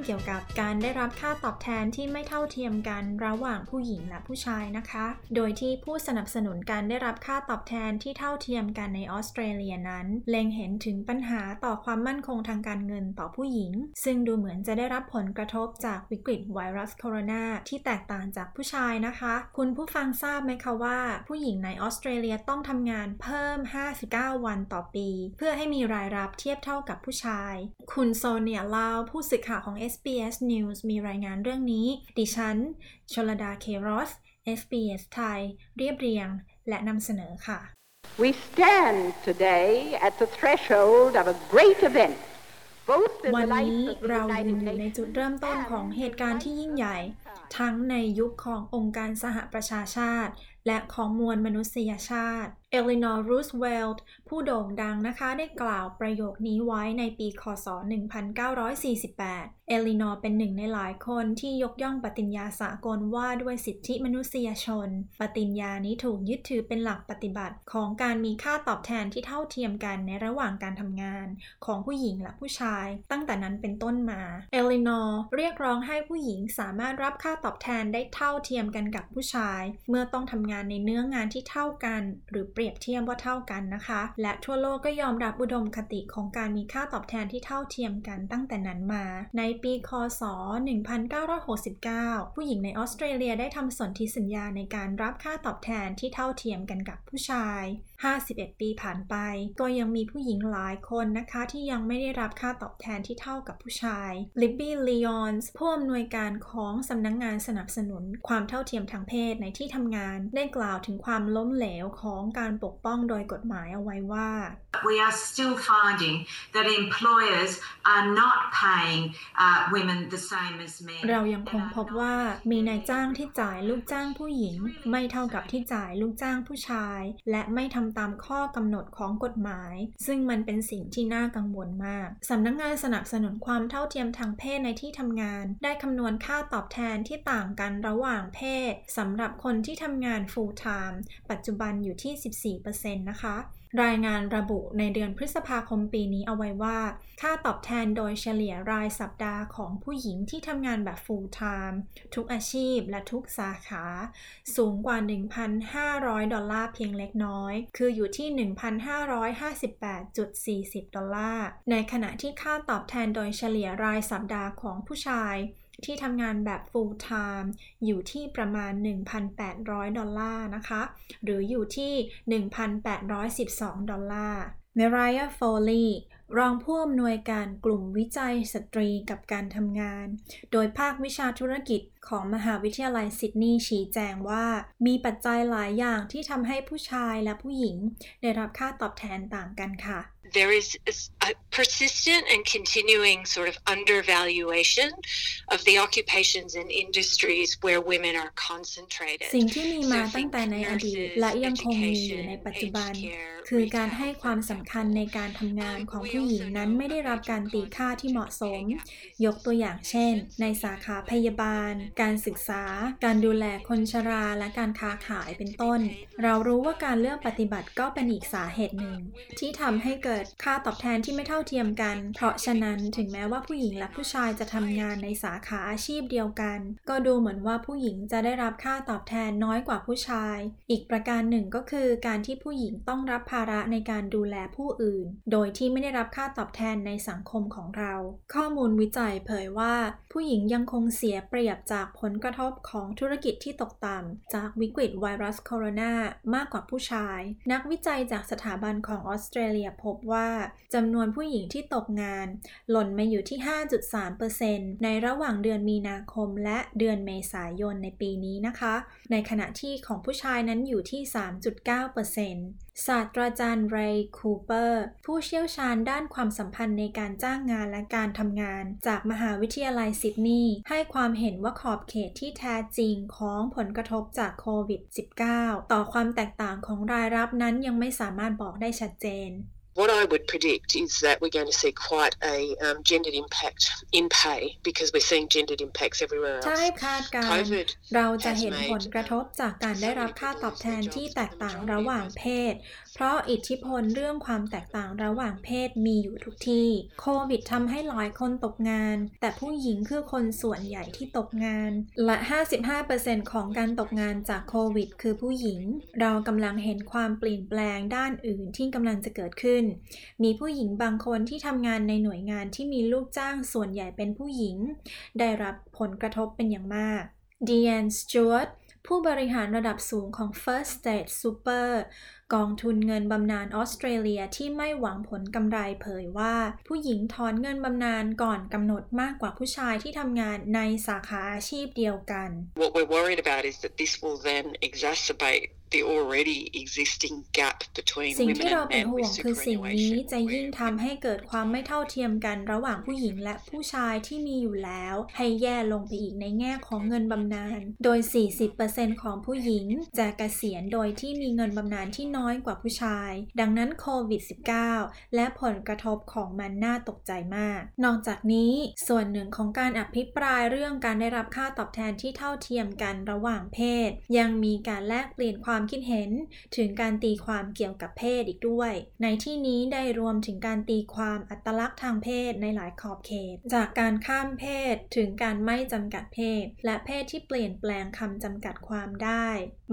เรื่องเกี่ยวกับการได้รับค่าตอบแทนที่ไม่เท่าเทียมกันระหว่างผู้หญิงและผู้ชายนะคะ โดยที่ผู้สนับสนุนการได้รับค่าตอบแทนที่เท่าเทียมกันในออสเตรเลียนั้น เล็งเห็นถึงปัญหาต่อความมั่นคงทางการเงินต่อผู้หญิง ซึ่งดูเหมือนจะได้รับผลกระทบจากวิกฤตไวรัสโคโรนาที่แตกต่างจากผู้ชายนะคะ คุณผู้ฟังทราบไหมคะว่า ผู้หญิงในออสเตรเลียต้องทำงานเพิ่ม 59 วันต่อปี เพื่อให้มีรายรับเทียบเท่ากับผู้ชาย คุณโซเนียลาวผู้สื่อข่าวของ SBS News มีรายงานเรื่องนี้ ดิฉัน ชลดาเคโรส SBS ไทย เรียบเรียง และนำเสนอค่ะ We stand today at the threshold of a great event. Both in วัน the life นี้ of the เราอยู่ United ใน Nations จุดเริ่มต้นของเหตุการณ์ที่ยิ่งใหญ่ทั้งในยุคขององค์การสหประชาชาติ และของมวลมนุษยชาติ เอลินอร์รูสเวลต์ผู้โด่งดังนะคะได้กล่าวประโยคนี้ไว้ในปีคศ 1948 เอลินอร์เป็นหนึ่งในหลายคนที่ยกย่องปฏิญญาสากลว่าด้วยสิทธิมนุษยชน ปฏิญญานี้ถูกยึดถือเป็นหลักปฏิบัติของการมีค่าตอบแทนที่เท่าเทียมกันในระหว่างการทำงาน ของผู้หญิงและผู้ชาย ตั้งแต่นั้นเป็นต้นมา เอลินอร์เรียกร้องให้ผู้หญิงสามารถรับค่าตอบแทนได้เท่าเทียมกันกับผู้ชาย เมื่อต้องทำงานในเนื้องานที่เท่ากัน หรือเปรียบเทียบว่าเท่ากันนะคะ และทั่วโลกก็ยอมรับอุดมคติของการมีค่าตอบแทนที่เท่าเทียมกันตั้งแต่นั้นมา ในปีคศ 1969 ผู้หญิงในออสเตรเลียได้ทำสนธิสัญญาในการรับค่าตอบแทนที่เท่าเทียมกันกับผู้ชาย 51 ปีผ่านไป ก็ยังมีผู้หญิงหลายคนนะคะที่ยังไม่ได้รับค่าตอบแทนที่เท่ากับผู้ชายลิบบี้ลีออนส์ผู้อำนวยการของสำนักงงานสนับสนุนความเท่าเทียมทางเพศในที่ทำงาน ได้กล่าวถึงความล้มเหลวของการปกป้องโดยกฎหมายเอาไว้ว่า We are still finding that employers are not paying uh, women the same as men. เรายังคงพบว่ามีนายจ้างที่จ่ายลูกจ้างผู้หญิง ไม่เท่ากับที่จ่ายลูกจ้างผู้ชาย และไม่ทำตามข้อกำหนดของกฎหมาย ซึ่งมันเป็นสิ่งที่น่ากังวลมากสำนักงงานสนับสนุนความเท่าเทียมทางเพศในที่ทำงาน ได้คำนวณค่าตอบแทนที่ต่างกันระหว่างเพศสำหรับคนที่ทำงาน full time ปัจจุบันอยู่ที่ 14%นะคะ รายงานระบุในเดือนพฤษภาคมปีนี้เอาไว้ว่า ค่าตอบแทนโดยเฉลี่ยรายสัปดาห์ของผู้หญิงที่ทำงานแบบ full time ทุกอาชีพและทุกสาขา สูงกว่า 1,500 ดอลลาร์เพียงเล็กน้อย คืออยู่ที่ 1,558.40 ดอลลาร์ ในขณะที่ค่าตอบแทนโดยเฉลี่ยรายสัปดาห์ของผู้ชาย ที่ทำงานแบบ full time อยู่ที่ประมาณ 1,800 ดอลลาร์นะคะ หรืออยู่ที่ 1,812 ดอลลาร์เมรายาโฟลีรองผู้อำนวยการกลุ่มวิจัยสตรีกับการทำงาน โดยภาควิชาธุรกิจของมหาวิทยาลัยซิดนีย์ชี้แจงว่า มีปัจจัยหลายอย่างที่ทำให้ผู้ชายและผู้หญิง ได้รับค่าตอบแทนต่างกันค่ะ there is a persistent and continuing sort of undervaluation of the occupations and industries where women are concentrated. สิ่งที่มีมาตั้งแต่ในอดีตและยังคงมีอยู่ในปัจจุบัน คือการให้ความสำคัญในการทำงานของผู้หญิงนั้นไม่ได้รับการตีค่าที่เหมาะสม ยกตัวอย่างเช่น ในสาขาพยาบาล การศึกษา การดูแลคนชราและการค้าขายเป็นต้น เรารู้ว่าการเลือกปฏิบัติก็เป็นอีกสาเหตุหนึ่ง ที่ทำให้เกิด ค่าตอบแทนที่ไม่เท่าเทียมกัน เพราะฉะนั้นถึงแม้ว่าผู้หญิงและผู้ชายจะทำงานในสาขาอาชีพเดียวกัน ก็ดูเหมือนว่าผู้หญิงจะได้รับค่าตอบแทนน้อยกว่าผู้ชาย อีกประการหนึ่งก็คือการที่ผู้หญิงต้องรับภาระในการดูแลผู้อื่น โดยที่ไม่ได้รับค่าตอบแทนในสังคมของเรา ข้อมูลวิจัยเผยว่า ผู้หญิงยังคงเสียเปรียบจากผลกระทบของธุรกิจที่ตกต่ำจากวิกฤตไวรัสโคโรนามากกว่าผู้ชาย นักวิจัยจากสถาบันของออสเตรเลียพบว่าจำนวนผู้หญิงที่ตกงาน หล่นมาอยู่ที่ 5.3%ในระหว่างเดือนมีนาคมและเดือนเมษายนในปีนี้นะคะ ในขณะที่ของผู้ชายนั้นอยู่ที่ 3.9%ศาสตราจารย์เรย์คูเปอร์ ผู้เชี่ยวชาญด้านความสัมพันธ์ในการจ้างงานและการทำงาน จากมหาวิทยาลัยซิดนีย์ให้ความเห็นว่าขอบเขตที่แท้จริงของผลกระทบจากโควิด -19 ต่อความแตกต่างของรายรับนั้นยังไม่สามารถบอกได้ชัดเจน What I would predict is that we're going to see quite a um, gendered impact in pay because we're seeing gendered impacts everywhere else. ใช่คาดการเราจะเห็นผลกระทบจากการได้รับค่าตอบแทนที่แตกต่างระหว่างเพศ เพราะอิทธิพลเรื่องความแตกต่างระหว่างเพศมีอยู่ทุกที่ โควิดทำให้หลายคนตกงาน แต่ผู้หญิงคือคนส่วนใหญ่ที่ตกงาน และ 55%ของการตกงานจากโควิด คือผู้หญิง เรากำลังเห็นความเปลี่ยนแปลงด้านอื่นที่กำลังจะเกิดขึ้นมีผู้หญิงบางคนที่ทำงานในหน่วยงานที่มีลูกจ้างส่วนใหญ่เป็นผู้หญิง ได้รับผลกระทบเป็นอย่างมากดีแอนสจวตผู้บริหารระดับสูงของ First State Super กองทุนเงินบำนาญออสเตรเลียที่ไม่หวังผลกำไรเผยว่า ผู้หญิงถอนเงินบำนาญก่อนกำหนดมากกว่าผู้ชายที่ทำงานในสาขาอาชีพเดียวกัน What we're worried about is that this will then exacerbate the already existing gap between สิ่ง women ที่เรา and เป็น men ห่ว with งคือสิ่งนี้ superannuation. จะยิ่งทำให้เกิดความไม่เท่าเทียมกันระหว่างผู้หญิงและผู้ชายที่มีอยู่แล้ว ให้แย่ลงไปอีกในแง่ของเงินบำนาญ โดย 40%ของผู้หญิงจะเกษียณโดยที่มีเงินบำนาญที่น้อยกว่าผู้ชาย ดังนั้นโควิด -19 และผลกระทบของมันน่าตกใจมาก นอกจากนี้ส่วนหนึ่งของการอภิปรายเรื่องการได้รับค่าตอบแทนที่เท่าเทียมกันระหว่างเพศ ยังมีการแลกเปลี่ยนความความคิดเห็น ถึงการตีความเกี่ยวกับเพศอีกด้วย ในที่นี้ได้รวมถึงการตีความอัตลักษณ์ทางเพศในหลายขอบเขต จากการข้ามเพศถึงการไม่จำกัดเพศ และเพศที่เปลี่ยนแปลงคำจำกัดความได้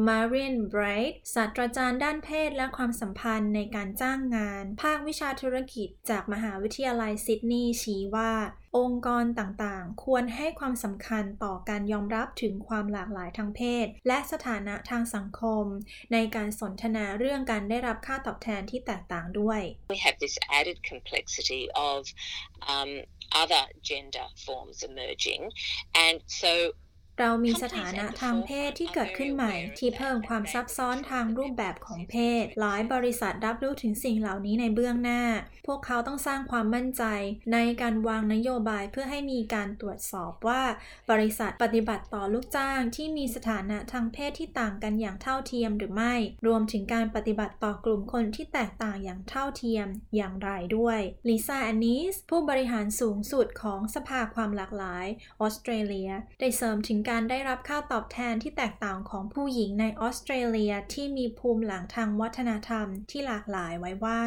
มาเรียนไบรท์ศาสตราจารย์ด้านเพศและความสัมพันธ์ในการจ้างงาน ภาควิชาธุรกิจจากมหาวิทยาลัยซิดนีย์ชี้ว่าองค์กรต่างๆ ควรให้ความสำคัญต่อการยอมรับถึงความหลากหลายทางเพศ และสถานะทางสังคม ในการสนทนาเรื่องการได้รับค่าตอบแทนที่แตกต่างด้วย We have this added complexity of um, other gender forms emerging, and so เรามีสถานะทางเพศที่เกิดขึ้นใหม่ ที่เพิ่มความซับซ้อนทางรูปแบบของเพศ หลายบริษัทรับรู้ถึงสิ่งเหล่านี้ในเบื้องหน้า พวกเขาต้องสร้างความมั่นใจ ในการวางนโยบายเพื่อให้มีการตรวจสอบว่า บริษัทปฏิบัติต่อลูกจ้างที่มีสถานะทางเพศที่ต่างกันอย่างเท่าเทียมหรือไม่ รวมถึงการปฏิบัติต่อกลุ่มคนที่แตกต่างอย่างเท่าเทียมอย่างไรด้วยลิซ่าแอนนิสผู้บริหารสูงสุดของสภาความหลากหลายออสเตรเลีย ได้เสริมถึงการได้รับค่าตอบแทนที่แตกต่างของผู้หญิงในออสเตรเลียที่มีภูมิหลังทางวัฒนธรรมที่หลากหลายไว้ว่า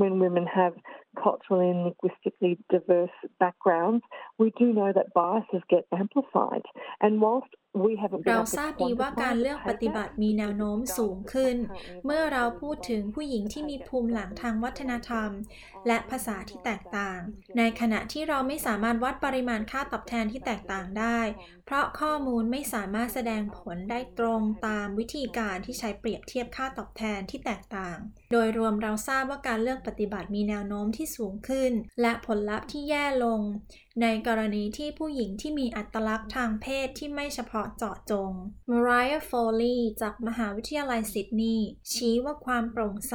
when women have culturally and linguistically diverse backgrounds, we do know that biases get amplified. And whilst เรา able to ทราบดีว่าการเลือกปฏิบัติมีแนวโน้มสูงขึ้น เมื่อเราพูดถึงผู้หญิงที่มีภูมิหลังทางวัฒนธรรม และภาษาที่แตกต่าง ในขณะที่เราไม่สามารถวัดปริมาณค่าตอบแทนที่แตกต่างได้ เพราะข้อมูลไม่สามารถแสดงผลได้ตรงตามวิธีการที่ใช้เปรียบเทียบค่าตอบแทนที่แตกต่าง โดยรวมเราทราบว่าการเลือกปฏิบัติมีแนวโน้มที่สูงขึ้น และผลลัพธ์ที่แย่ลง ในกรณีที่ผู้หญิงที่มีอัตลักษณ์ทางเพศที่ไม่เฉพาะเจาะจง Mariah Foley จากมหาวิทยาลัยซิดนีย์ชี้ว่าความโปร่งใส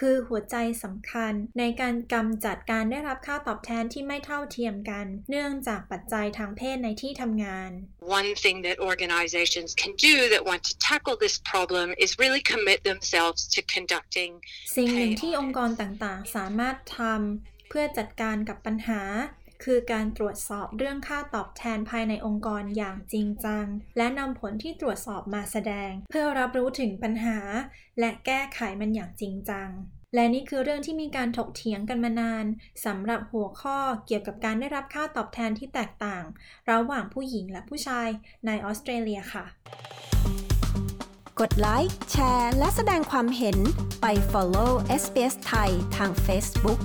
คือหัวใจสำคัญ ในการกำจัดการได้รับค่าตอบแทนที่ไม่เท่าเทียมกัน เนื่องจากปัจจัยทางเพศในที่ทำงาน One thing that organizations can do that want to tackle this problem is really commit themselves to conducting สิ่งหนึ่งที่องค์กรต่างๆ สามารถทำเพื่อจัดการกับปัญหา คือการตรวจสอบเรื่องค่าตอบแทนภายในองค์กรอย่างจริงจัง และนำผลที่ตรวจสอบมาแสดง เพื่อรับรู้ถึงปัญหา และแก้ไขมันอย่างจริงจังและนี่คือเรื่องที่มีการถกเถียงกันมานานสำหรับหัวข้อเกี่ยวกับการได้รับค่าตอบแทนที่แตกต่าง ระหว่างผู้หญิงและผู้ชายในออสเตรเลียค่ะ กดไลค์แชร์ และแสดงความเห็นไป follow SBS ไทยทาง Facebook